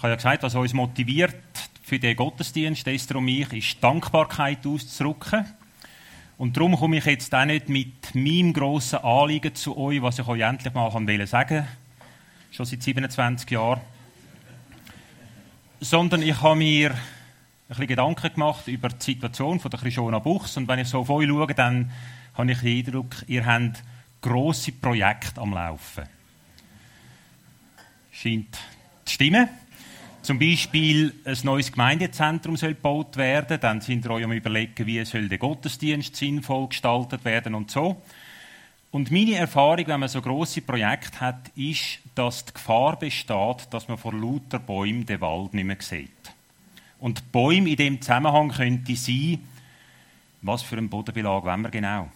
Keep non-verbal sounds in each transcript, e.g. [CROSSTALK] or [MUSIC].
Ich habe ja gesagt, was uns motiviert für den Gottesdienst, Esther und mich, ist Dankbarkeit auszudrücken. Und darum komme ich jetzt auch nicht mit meinem grossen Anliegen zu euch, was ich euch endlich mal sagen wollte, schon seit 27 Jahren. Sondern ich habe mir ein bisschen Gedanken gemacht über die Situation von der Christiana Buchs. Und wenn ich so auf euch schaue, dann habe ich den Eindruck, ihr habt grosse Projekte am Laufen. Scheint zu stimmen. Zum Beispiel ein neues Gemeindezentrum soll gebaut werden. Dann sind wir euch am überlegen, wie soll der Gottesdienst sinnvoll gestaltet werden und so. Und meine Erfahrung, wenn man so große Projekte hat, ist, dass die Gefahr besteht, dass man vor lauter Bäumen den Wald nicht mehr sieht. Und Bäume in dem Zusammenhang könnte sein, was für ein Bodenbelag wollen wir genau?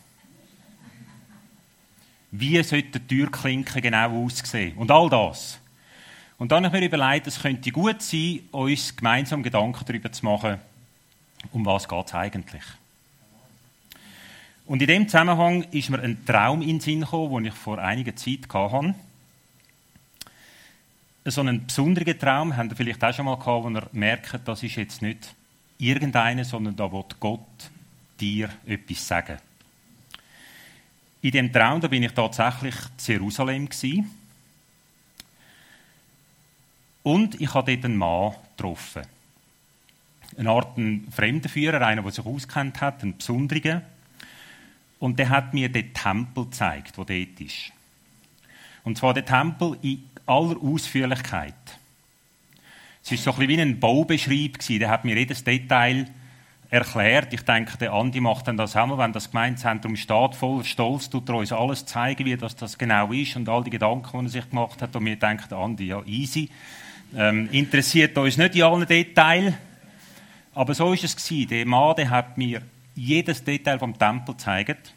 Wie sollte die Türklinke genau aussehen? Und all das. Und dann habe ich mir überlegt, es könnte gut sein, uns gemeinsam Gedanken darüber zu machen, um was geht es eigentlich. Und in dem Zusammenhang ist mir ein Traum in den Sinn gekommen, den ich vor einiger Zeit hatte. So einen besonderen Traum habt ihr vielleicht auch schon mal gehabt, wo ihr merkt, das ist jetzt nicht irgendeiner, sondern da wird Gott dir etwas sagen. In dem Traum da bin ich tatsächlich in Jerusalem gewesen. Und ich habe dort einen Mann getroffen. Eine Art ein Fremdenführer, einer, der sich auskennt hat, einen Besonderen. Und der hat mir den Tempel gezeigt, der dort ist. Und zwar den Tempel in aller Ausführlichkeit. Es war so ein bisschen wie ein Baubeschreib. Der hat mir jedes Detail erklärt. Ich denke, der Andi macht dann das auch wenn das Gemeindezentrum steht, voller Stolz, tut er uns alles zeigen, wie das, das genau ist und all die Gedanken, die er sich gemacht hat. Und mir denkt, Andi, ja, easy. Ähm, interessiert uns nicht in allen Details. Aber so ist es gewesen. Der Mann, hat mir jedes Detail vom Tempel gezeigt.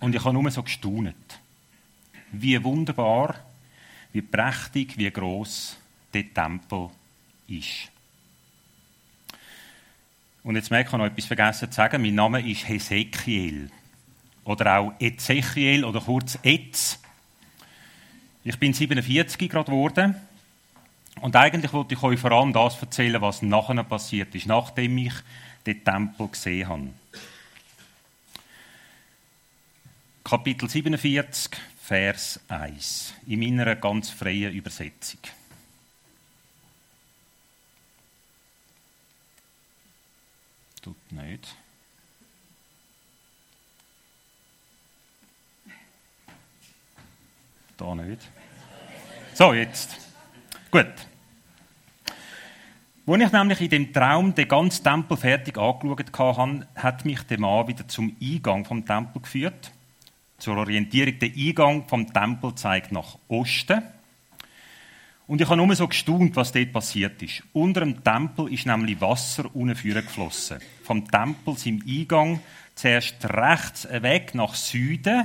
Und ich habe nur so gestaunet. Wie wunderbar, wie prächtig, wie groß der Tempel ist. Und jetzt merke ich, ich noch etwas vergessen zu sagen. Mein Name ist Hesekiel. Oder auch Ezechiel oder kurz Etz. Ich bin 47 gerade geworden und eigentlich wollte ich euch vor allem das erzählen, was nachher passiert ist, nachdem ich den Tempel gesehen habe. Kapitel 47, Vers 1, in meiner ganz freien Übersetzung. Tut nicht. Da nicht. So, jetzt. Gut. Als ich nämlich in dem Traum den ganzen Tempel fertig angeschaut hatte, hat mich der Mann wieder zum Eingang vom Tempel geführt. Zur Orientierung, der Eingang vom Tempel zeigt nach Osten. Und ich habe nur so gestaunt, was dort passiert ist. Unter dem Tempel ist nämlich Wasser unten geflossen. Vom Tempel im Eingang zuerst rechts weg nach Süden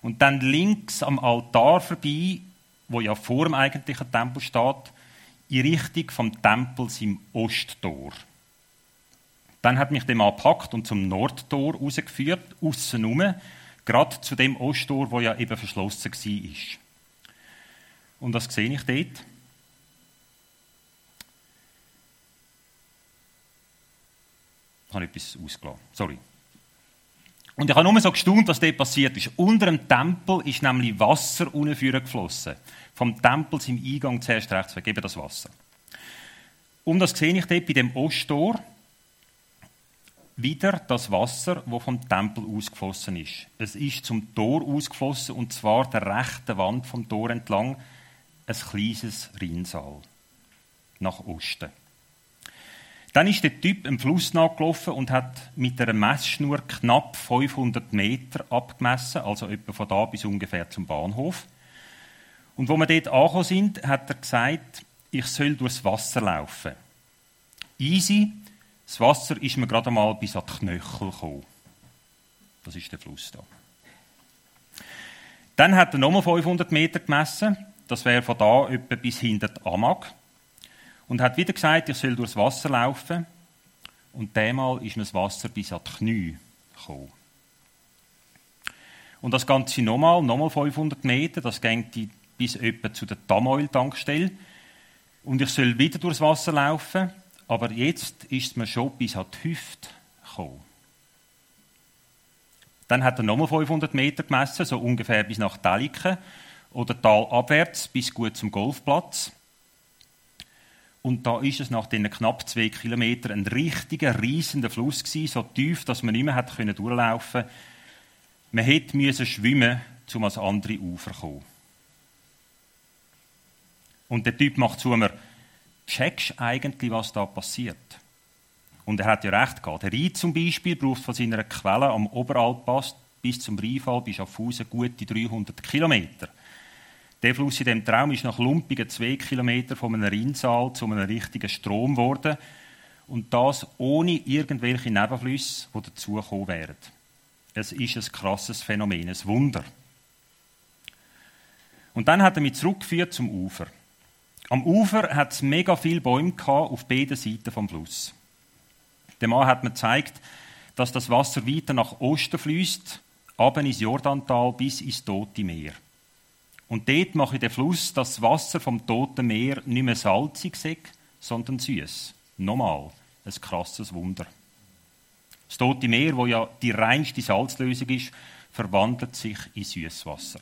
und dann links am Altar vorbei, wo ja vor dem eigentlichen Tempel steht, in Richtung vom Tempels im Osttor. Dann hat mich der Mann gepackt und zum Nordtor rausgeführt, aussen rum, gerade zu dem Osttor, wo ja eben verschlossen war. Und was sehe ich dort? Ich habe etwas ausgelassen. Sorry. Und ich habe nur so gestaunt, was dort passiert ist. Unter dem Tempel ist nämlich Wasser unten geflossen. Vom Tempel im Eingang zuerst rechts weg, eben das Wasser. Und das sehe ich dort bei dem Osttor wieder das Wasser, das vom Tempel ausgeflossen ist. Es ist zum Tor ausgeflossen und zwar der rechten Wand vom Tor entlang ein kleines Rinnsal nach Osten. Dann ist der Typ im Fluss nachgelaufen und hat mit einer Messschnur knapp 500 Meter abgemessen, also etwa von da bis ungefähr zum Bahnhof. Und wo wir dort angekommen sind, hat er gesagt, ich soll durchs Wasser laufen. Easy, das Wasser ist mir gerade mal bis an die Knöchel gekommen. Das ist der Fluss da. Dann hat er nochmal 500 Meter gemessen. Das wäre von da etwa bis hinter die Amag und hat wieder gesagt, ich soll durchs Wasser laufen. Und diesmal ist mir das Wasser bis an die Knie gekommen. Und das Ganze nochmal, nochmal 500 Meter, das ging bis etwa zu der Tamoil-Tankstelle. Und ich soll wieder durchs Wasser laufen, aber jetzt ist mir schon bis an die Hüfte gekommen. Dann hat er nochmal 500 Meter gemessen, so ungefähr bis nach Deliken oder talabwärts bis gut zum Golfplatz. Und da ist es nach den knapp zwei Kilometern ein richtiger, riesender Fluss gewesen, so tief, dass man nicht mehr durchlaufen können. Man hätte müssen schwimmen, um ans andere Ufer zu kommen. Und der Typ macht zu mir, checkst eigentlich, was da passiert? Und er hat ja recht gehabt. Der Rhein zum Beispiel braucht von seiner Quelle am Oberalpass bis zum Rheinfall bis Schaffhausen gute 300 Kilometer. Der Fluss in dem Traum ist nach lumpigen zwei Kilometern von einem Rinnsal zu einem richtigen Strom geworden. Und das ohne irgendwelche Nebenflüsse, die dazugekommen wären. Es ist ein krasses Phänomen, ein Wunder. Und dann hat er mich zurückgeführt zum Ufer. Am Ufer hat es mega viele Bäume auf beiden Seiten vom Fluss. Der Mann hat mir gezeigt, dass das Wasser weiter nach Osten fließt, ab ins Jordantal bis ins Tote Meer. Und dort mache ich den Fluss, dass das Wasser vom Toten Meer nicht mehr salzig ist, sondern süß. Nochmal, ein krasses Wunder. Das Tote Meer, wo ja die reinste Salzlösung ist, verwandelt sich in Süßwasser.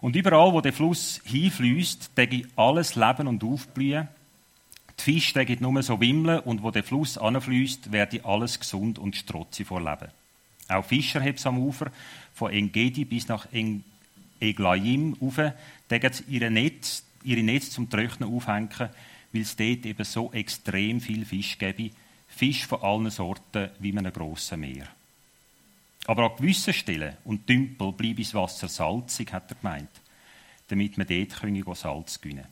Und überall, wo der Fluss hinfließt, denke alles leben und aufblühen. Die Fische denken nur so wimmeln und wo der Fluss anfließt, werde alles gesund und strotzig vor Leben. Auch Fischer haben am Ufer, von Engedi bis nach Eglaim rauf, denken ihre Netz, ihre Netz zum Trocknen aufhängen, weil es dort eben so extrem viel Fisch gäbe. Fisch von allen Sorten wie in einem grossen Meer. Aber an gewissen Stellen und Tümpel bleibe das Wasser salzig, hat er gemeint, damit man dort Salz gewinnen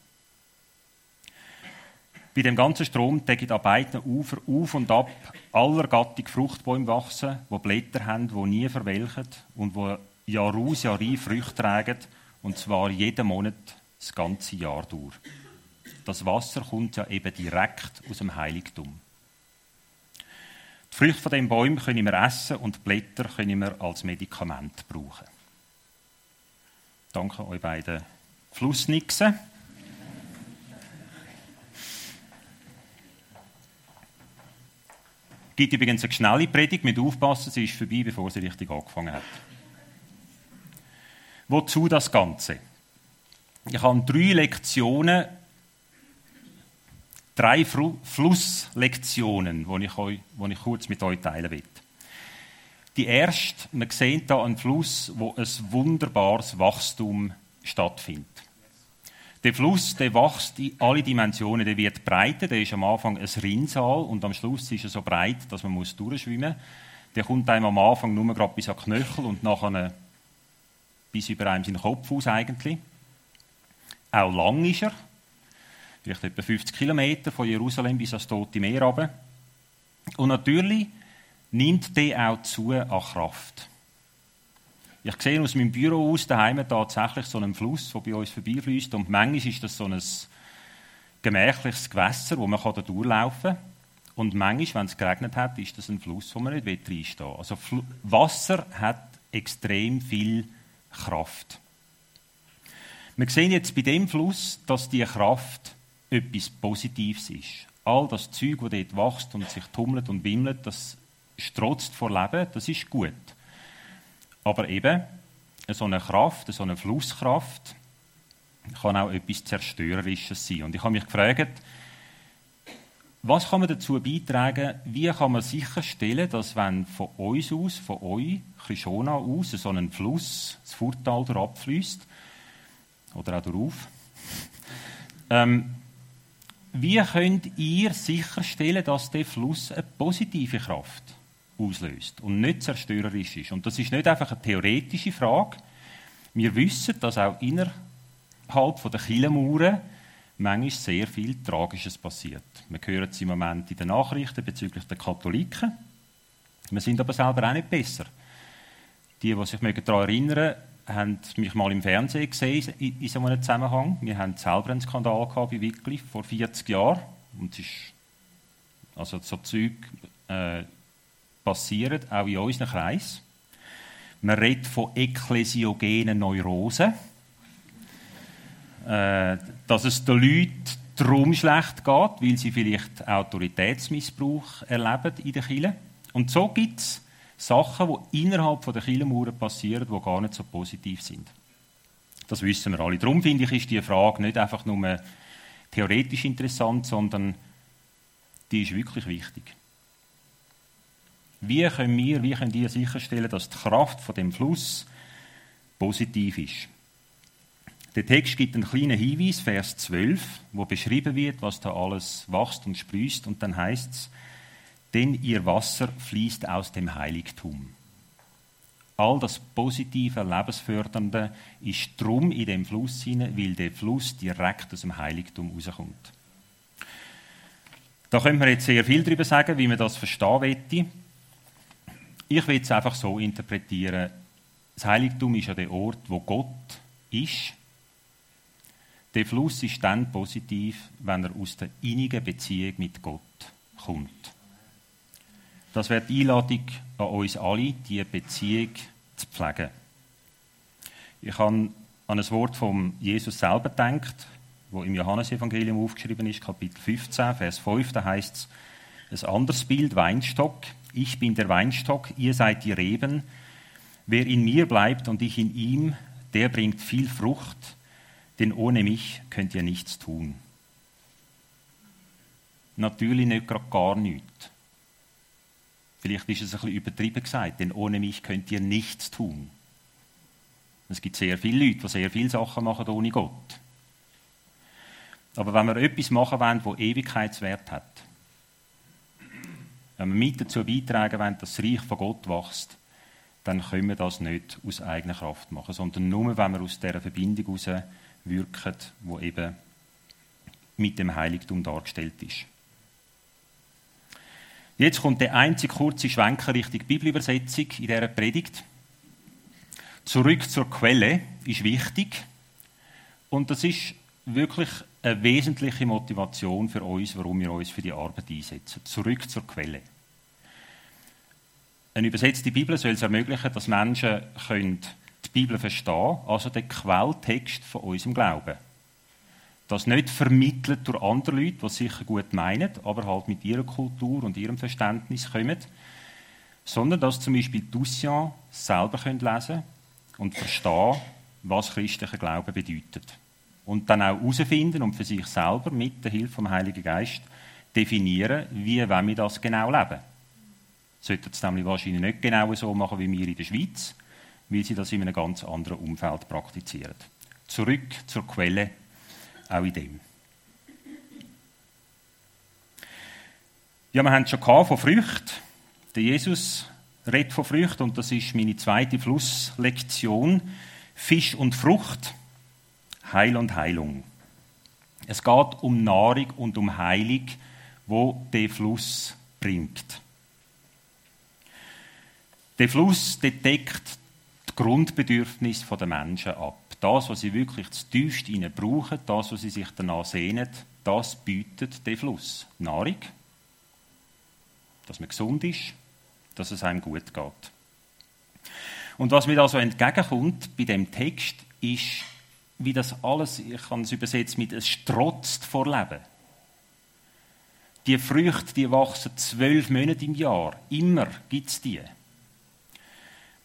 Bei dem ganzen Strom decken an beiden Ufern auf und ab aller Gattung Fruchtbäume wachsen, die Blätter haben, die nie verwelken und die Jahr aus, Jahr ein Früchte tragen, und zwar jeden Monat das ganze Jahr durch. Das Wasser kommt ja eben direkt aus dem Heiligtum. Die Früchte von den Bäumen können wir essen und die Blätter können wir als Medikament brauchen. Danke euch beiden Flussnixen. Es gibt übrigens eine schnelle Predigt mit Aufpassen, sie ist vorbei, bevor sie richtig angefangen hat. Wozu das Ganze? Ich habe drei Lektionen drei Flusslektionen, die ich, euch, kurz mit euch teilen will. Die erste, wir sehen hier einen Fluss, wo ein wunderbares Wachstum stattfindet. Der Fluss, der wächst in alle Dimensionen. Der wird breiter, der ist am Anfang ein Rinnsal und am Schluss ist er so breit, dass man durchschwimmen muss. Der kommt einem am Anfang nur gerade bis an Knöchel und nachher bis über einem seinen Kopf aus eigentlich. Auch lang ist er vielleicht etwa 50 Kilometer von Jerusalem bis ans Tote Meer runter. Und natürlich nimmt der auch zu an Kraft. Ich sehe aus meinem Büro aus daheim tatsächlich so einen Fluss, der bei uns vorbeifließt. Und manchmal ist das so ein gemächliches Gewässer, wo man da durchlaufen kann. Und manchmal, wenn es geregnet hat, ist das ein Fluss, wo man nicht reinstehen will. Also Wasser hat extrem viel Kraft. Wir sehen jetzt bei dem Fluss, dass die Kraft etwas Positives ist. All das Zeug, das dort wächst und sich tummelt und wimmelt, das strotzt vor Leben, das ist gut. Aber eben, so eine Kraft, so eine Flusskraft, kann auch etwas Zerstörerisches sein. Und ich habe mich gefragt, was kann man dazu beitragen, wie kann man sicherstellen, dass wenn von uns aus, von euch, Krishona aus, so ein Fluss, das Furtal abfließt, oder auch darauf, [LAUGHS] ähm, wie könnt ihr sicherstellen, dass der Fluss eine positive Kraft auslöst und nicht zerstörerisch ist? Und das ist nicht einfach eine theoretische Frage. Wir wissen, dass auch innerhalb der Kielmauern manchmal sehr viel Tragisches passiert. Wir hören es im Moment in den Nachrichten bezüglich der Katholiken. Wir sind aber selber auch nicht besser. Die, die sich daran erinnern haben mich mal im Fernsehen gesehen in, so einem Zusammenhang. Wir haben selber einen Skandal gehabt bei Wycliffe vor 40 Jahren. Und es ist, also so Zeug äh, passiert auch in unserem Kreis. Man redet von ekklesiogenen Neurosen. Äh, dass es den Leuten darum schlecht geht, weil sie vielleicht Autoritätsmissbrauch erleben in der Kirche. Und so gibt es Sachen, die innerhalb der Kirchenmauern passieren, die gar nicht so positiv sind. Das wissen wir alle. Darum finde ich, ist die Frage nicht einfach nur theoretisch interessant, sondern die ist wirklich wichtig. Wie können wir, wie können wir sicherstellen, dass die Kraft von dem Fluss positiv ist? Der Text gibt einen kleinen Hinweis, Vers 12, wo beschrieben wird, was da alles wächst und sprießt, und dann heißt es, denn ihr Wasser fließt aus dem Heiligtum. All das positive, lebensfördernde ist drum in dem Fluss hinein, weil der Fluss direkt aus dem Heiligtum rauskommt. Da können wir jetzt sehr viel darüber sagen, wie man das verstehen möchte. Ich will es einfach so interpretieren. Das Heiligtum ist ja der Ort, wo Gott ist. Der Fluss ist dann positiv, wenn er aus der innigen Beziehung mit Gott kommt. Das wird die Einladung an uns alle, diese Beziehung zu pflegen. Ich habe an ein Wort von Jesus selber gedacht, wo im Johannesevangelium aufgeschrieben ist, Kapitel 15, Vers 5, da heißt es, ein anderes Bild, Weinstock. Ich bin der Weinstock, ihr seid die Reben. Wer in mir bleibt und ich in ihm, der bringt viel Frucht, denn ohne mich könnt ihr nichts tun. Natürlich nicht gerade gar nichts. Vielleicht ist es ein bisschen übertrieben gesagt, denn ohne mich könnt ihr nichts tun. Es gibt sehr viele Leute, die sehr viele Sachen machen ohne Gott. Aber wenn wir etwas machen wollen, das Ewigkeitswert hat, wenn wir mit dazu beitragen wollen, dass das Reich von Gott wächst, dann können wir das nicht aus eigener Kraft machen, sondern nur, wenn wir aus dieser Verbindung heraus wirken, die eben mit dem Heiligtum dargestellt ist. Jetzt kommt der einzige kurze Schwenker Richtung Bibelübersetzung in dieser Predigt. Zurück zur Quelle ist wichtig und das ist wirklich eine wesentliche Motivation für uns, warum wir uns für die Arbeit einsetzen. Zurück zur Quelle. Eine übersetzte Bibel soll es ermöglichen, dass Menschen die Bibel verstehen also den Quelltext von unserem Glauben das nicht vermittelt durch andere Leute, die sicher gut meinen, aber halt mit ihrer Kultur und ihrem Verständnis kommen, sondern dass zum Beispiel Lucian selber lesen können und verstehen, was christlicher Glaube bedeutet. Und dann auch herausfinden und für sich selber mit der Hilfe vom Heiligen Geist definieren, wie wir das genau leben. Sollten es nämlich wahrscheinlich nicht genau so machen wie wir in der Schweiz, weil sie das in einem ganz anderen Umfeld praktizieren. Zurück zur Quelle auch in dem. Ja, wir haben es schon von Früchten. Der Jesus redet von Früchten und das ist meine zweite Flusslektion. Fisch und Frucht, Heil und Heilung. Es geht um Nahrung und um Heilung, wo der Fluss bringt. Der Fluss deckt die Grundbedürfnisse der Menschen ab das, was sie wirklich zu tiefst ihnen brauchen, das, was sie sich danach sehnen, das bietet der Fluss. Nahrung, dass man gesund ist, dass es einem gut geht. Und was mir also entgegenkommt bei dem Text, ist, wie das alles, ich kann es übersetzen mit, es strotzt vor Leben. Die Früchte, die wachsen zwölf Monate im Jahr. Immer gibt es die.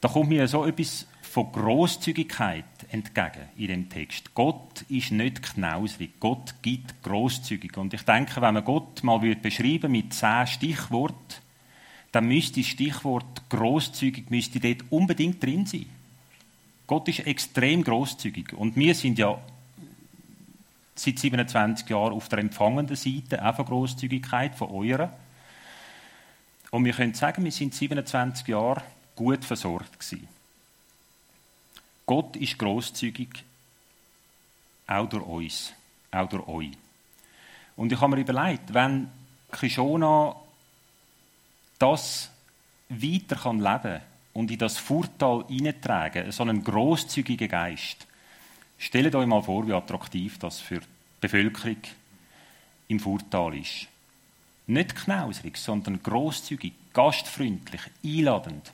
Da kommt mir so etwas von Großzügigkeit entgegen in dem Text. Gott ist nicht knausrig. Gott gibt großzügig. Und ich denke, wenn man Gott mal beschreiben mit zehn Stichworten, dann müsste das Stichwort großzügig müsste dort unbedingt drin sein. Gott ist extrem großzügig und wir sind ja seit 27 Jahren auf der empfangenden Seite auch von Großzügigkeit von eurer. Und wir können sagen, wir sind 27 Jahre gut versorgt gewesen. Gott ist großzügig, auch durch uns, auch durch euch. Und ich habe mir überlegt, wenn Kishona das weiter kann leben und in das Vorteil hineintragen, so einen großzügigen Geist, stellt euch mal vor, wie attraktiv das für die Bevölkerung im Vorteil ist. Nicht knausrig, sondern großzügig, gastfreundlich, einladend,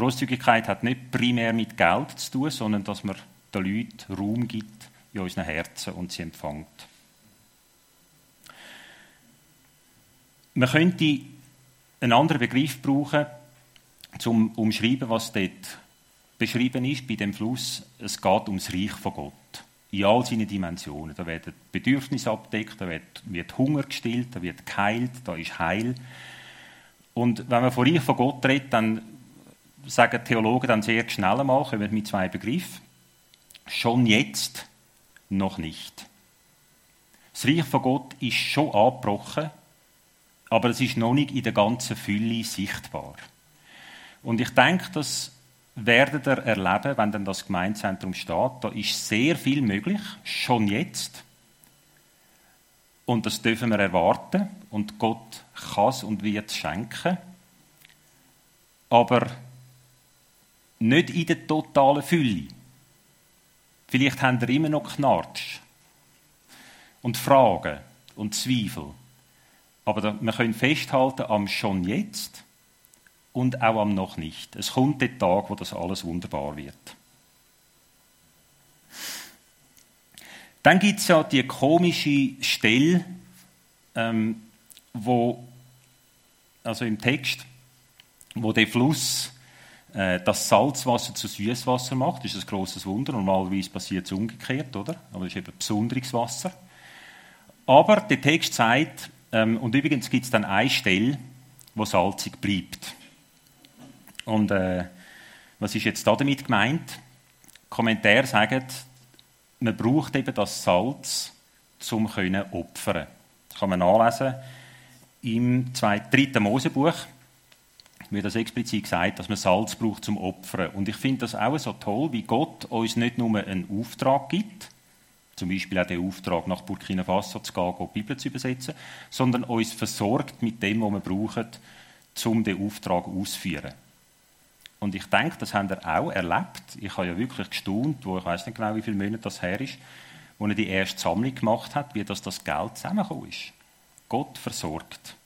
Großzügigkeit hat nicht primär mit Geld zu tun, sondern dass man den Leuten Raum gibt, in unseren Herzen und sie empfängt. Man könnte einen anderen Begriff brauchen, zum umschreiben, was dort beschrieben ist bei dem Fluss. Es geht ums Reich von Gott. In all seinen Dimensionen. Da werden Bedürfnisse abdeckt, da wird, wird Hunger gestillt, da wird geheilt, da ist Heil. Und wenn man von Reich von Gott redet, dann sagen Theologen dann sehr schnell einmal, kommen mit zwei Begriffen. Schon jetzt, noch nicht. Das Reich von Gott ist schon abgebrochen, aber es ist noch nicht in der ganzen Fülle sichtbar. Und ich denke, das werdet ihr erleben, wenn dann das Gemeindezentrum steht. Da ist sehr viel möglich, schon jetzt. Und das dürfen wir erwarten. Und Gott kann es und wird es schenken. Aber nicht in der totalen Fülle. Vielleicht haben ihr immer noch Knarsch und Fragen und Zweifel. Aber wir können festhalten am schon jetzt und auch am noch nicht. Es kommt der Tag, wo das alles wunderbar wird. Dann gibt es ja die komische Stelle, ähm, wo, also im Text, wo der Fluss äh, das Salzwasser zu Süßwasser macht. Ist ein großes Wunder. Normalerweise passiert es umgekehrt, oder? Aber es ist eben besonderes Wasser. Aber der Text sagt, ähm, und übrigens gibt es dann eine Stelle, wo salzig bleibt. Und äh, was ist jetzt damit gemeint? Kommentare sagen, man braucht eben das Salz, um zu opfern. Das kann man nachlesen im dritten Mosebuch wird das explizit gesagt, dass man Salz braucht zum Opfern. Und ich finde das auch so toll, wie Gott uns nicht nur einen Auftrag gibt, zum Beispiel auch den Auftrag, nach Burkina Faso zu gehen, die Bibel zu übersetzen, sondern uns versorgt mit dem, was wir brauchen, um den Auftrag auszuführen. Und ich denke, das haben wir auch erlebt. Ich habe ja wirklich gestaunt, wo ich weiß nicht genau, wie viele Monate das her ist, wo er die erste Sammlung gemacht hat, wie das, das Geld zusammengekommen ist. Gott versorgt.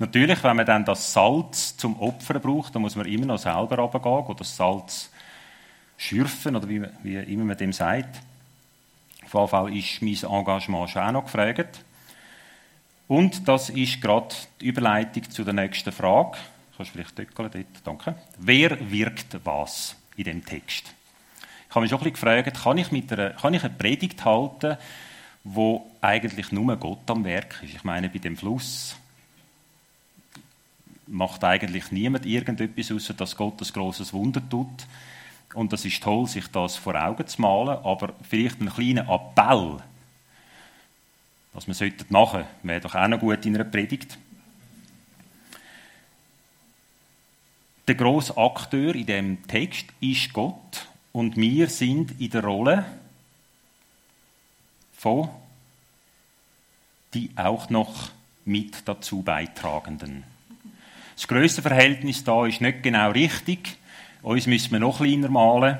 Natürlich, wenn man dann das Salz zum Opfern braucht, dann muss man immer noch selber runtergehen oder das Salz schürfen oder wie, wie immer man dem sagt. Auf jeden Fall ist mein Engagement schon auch noch gefragt. Und das ist gerade die Überleitung zu der nächsten Frage. Kannst du vielleicht dort? Danke. Wer wirkt was in dem Text? Ich habe mich auch ein bisschen gefragt, kann ich, mit einer, kann ich eine Predigt halten, wo eigentlich nur Gott am Werk ist? Ich meine, bei dem Fluss, macht eigentlich niemand irgendetwas, außer dass Gott ein grosses Wunder tut. Und das ist toll, sich das vor Augen zu malen, aber vielleicht einen kleinen Appell, was man sollte machen, wäre doch auch noch gut in einer Predigt. Der grosse Akteur in dem Text ist Gott und wir sind in der Rolle von die auch noch mit dazu beitragenden. Das Grössenverhältnis da ist nicht genau richtig. Uns müssen wir noch kleiner malen.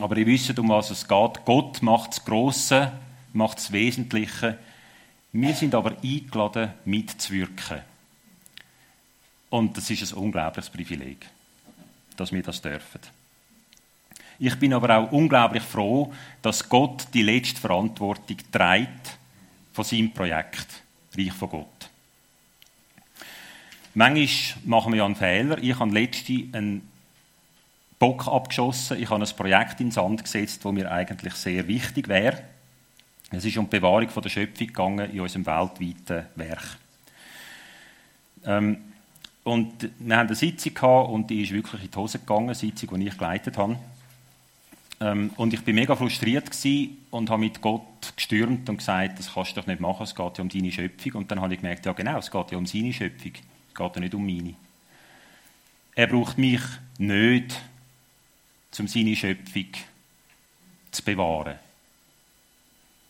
Aber ihr wisst, um was es geht. Gott macht das Grosse, macht das Wesentliche. Wir sind aber eingeladen, mitzuwirken. Und das ist ein unglaubliches Privileg, dass wir das dürfen. Ich bin aber auch unglaublich froh, dass Gott die letzte Verantwortung trägt von seinem Projekt Reich von Gott. Manchmal machen wir ja einen Fehler. Ich habe letztens einen Bock abgeschossen. Ich habe ein Projekt ins Sand gesetzt, das mir eigentlich sehr wichtig wäre. Es ist um die Bewahrung der Schöpfung gegangen in unserem weltweiten Werk. Ähm, und wir haben eine Sitzung gehabt und die ist wirklich in die Hose gegangen, eine Sitzung, die ich geleitet habe. Ähm, und ich bin mega frustriert und habe mit Gott gestürmt und gesagt, das kannst du doch nicht machen, es geht ja um deine Schöpfung. Und dann habe ich gemerkt, ja genau, es geht ja um seine Schöpfung. Es geht ja nicht um meine. Er braucht mich nicht, um seine Schöpfung zu bewahren.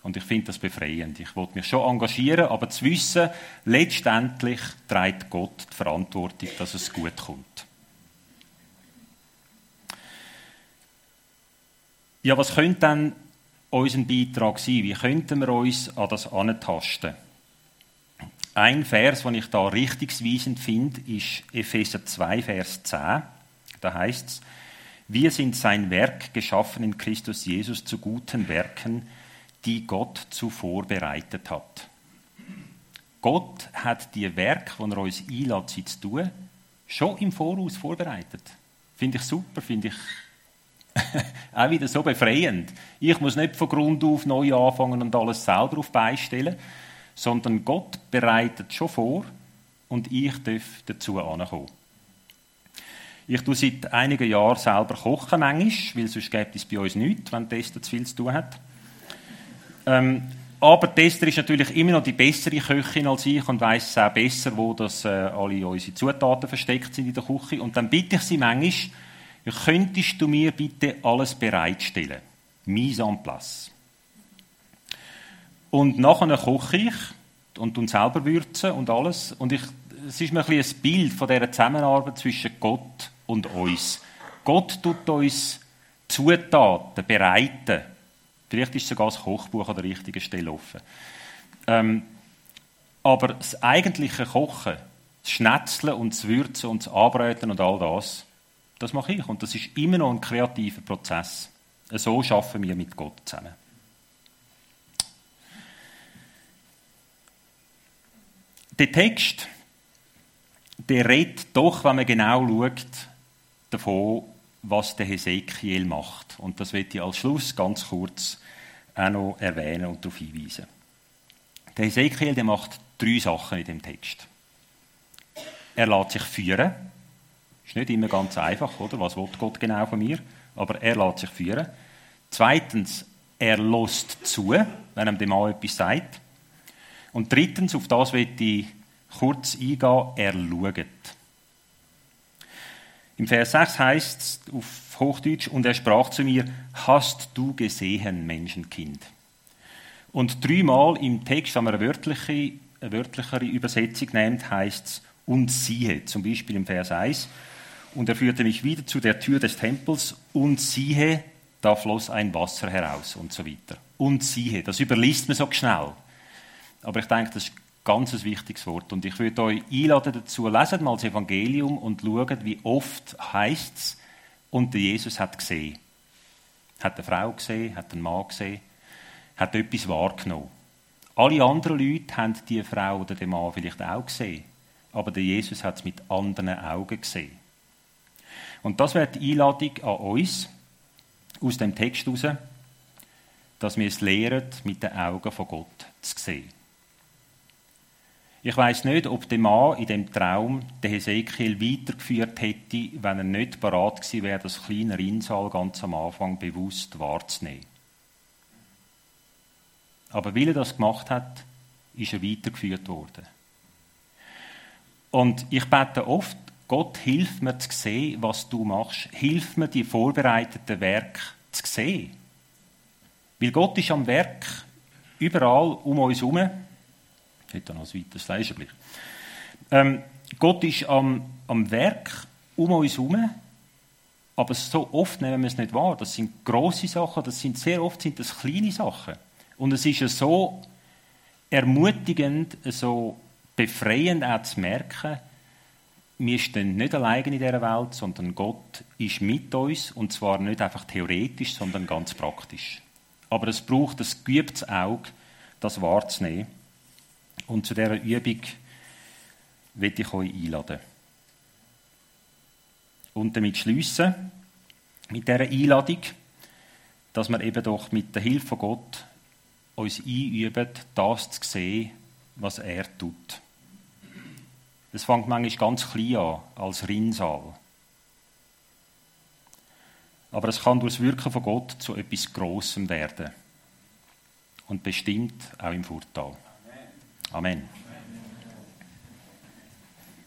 Und ich finde das befreiend. Ich wollte mich schon engagieren, aber zu wissen, letztendlich trägt Gott die Verantwortung, dass es gut kommt. Ja, was könnte dann unser Beitrag sein? Wie könnten wir uns an das antasten? Ein Vers, den ich da richtungsweisend finde, ist Epheser 2, Vers 10. Da heißt es, Wir sind sein Werk geschaffen in Christus Jesus zu guten Werken, die Gott zuvor bereitet hat. Gott hat die Werke, die er uns einlädt, sie zu tun, schon im Voraus vorbereitet. Finde ich super, finde ich [LAUGHS] auch wieder so befreiend. Ich muss nicht von Grund auf neu anfangen und alles selber auf beistellen, sondern Gott bereitet schon vor und ich darf dazu ankommen. Ich tue seit einigen Jahren selber kochen manchmal, weil sonst gibt es bei uns nichts, wenn Tester zu viel zu tun hat. Ähm, aber Tester ist natürlich immer noch die bessere Köchin als ich und weiß auch besser, wo das, äh, alle unsere Zutaten versteckt sind in der Küche. Und dann bitte ich sie manchmal, könntest du mir bitte alles bereitstellen? Mise en place. Und nachher koche ich und tun selber würzen und alles. Und ich, es ist mir ein, ein Bild von dieser Zusammenarbeit zwischen Gott und uns. Gott tut uns Zutaten bereiten. Vielleicht ist sogar das Kochbuch an der richtigen Stelle offen. Ähm, aber das eigentliche Kochen, das Schnetzeln und das Würzen und das Anbröteln und all das, das mache ich. Und das ist immer noch ein kreativer Prozess. So schaffen wir mit Gott zusammen. Der Text, der redet doch, wenn man genau schaut, davon, was der Hesekiel macht. Und das wird ich als Schluss ganz kurz auch noch erwähnen und darauf hinweisen. Der Hesekiel der macht drei Sachen in dem Text. Er lässt sich führen. Ist nicht immer ganz einfach, oder? Was will Gott genau von mir? Aber er lässt sich führen. Zweitens, er lässt zu, wenn ihm der Mann etwas sagt. Und drittens, auf das wird ich kurz eingehen, er schaut. Im Vers 6 heißt es auf Hochdeutsch, und er sprach zu mir, hast du gesehen, Menschenkind? Und dreimal im Text, wenn man eine wörtliche, eine wörtlichere Übersetzung nimmt, heißt es, und siehe, zum Beispiel im Vers 1, und er führte mich wieder zu der Tür des Tempels, und siehe, da floss ein Wasser heraus und so weiter. Und siehe, das überliest man so schnell. Aber ich denke, das ist Ganz ein wichtiges Wort. Und ich würde euch einladen dazu, lesen mal das Evangelium und schaut, wie oft heißt es, und Jesus hat gesehen. Hat eine Frau gesehen, hat einen Mann gesehen, hat etwas wahrgenommen. Alle anderen Leute haben die Frau oder den Mann vielleicht auch gesehen. Aber der Jesus hat es mit anderen Augen gesehen. Und das wäre die Einladung an uns aus dem Text heraus, dass wir es lehren, mit den Augen von Gott zu sehen. Ich weiß nicht, ob der Mann in dem Traum den Hesekiel weitergeführt hätte, wenn er nicht bereit gewesen wäre, das kleine Rinnsal ganz am Anfang bewusst wahrzunehmen. Aber weil er das gemacht hat, ist er weitergeführt worden. Und ich bete oft, Gott, hilf mir zu sehen, was du machst. Hilf mir, die vorbereiteten Werke zu sehen. Weil Gott ist am Werk überall um uns herum hätte noch ein weiteres Fleischblech. Ähm, Gott ist am, am Werk um uns herum, aber so oft nehmen wir es nicht wahr. Das sind große Sachen, das sind sehr oft sind das kleine Sachen. Und es ist ja so ermutigend, so befreiend auch zu merken, wir stehen nicht allein in dieser Welt, sondern Gott ist mit uns und zwar nicht einfach theoretisch, sondern ganz praktisch. Aber es braucht ein geübtes Auge, das wahrzunehmen. Und zu dieser Übung will ich euch einladen. Und damit schließen, mit dieser Einladung, dass wir eben doch mit der Hilfe von Gott uns einüben, das zu sehen, was er tut. Es fängt manchmal ganz klein an, als Rinnsal. Aber es kann durch das Wirken von Gott zu etwas Grossem werden. Und bestimmt auch im Vorteil. Amen.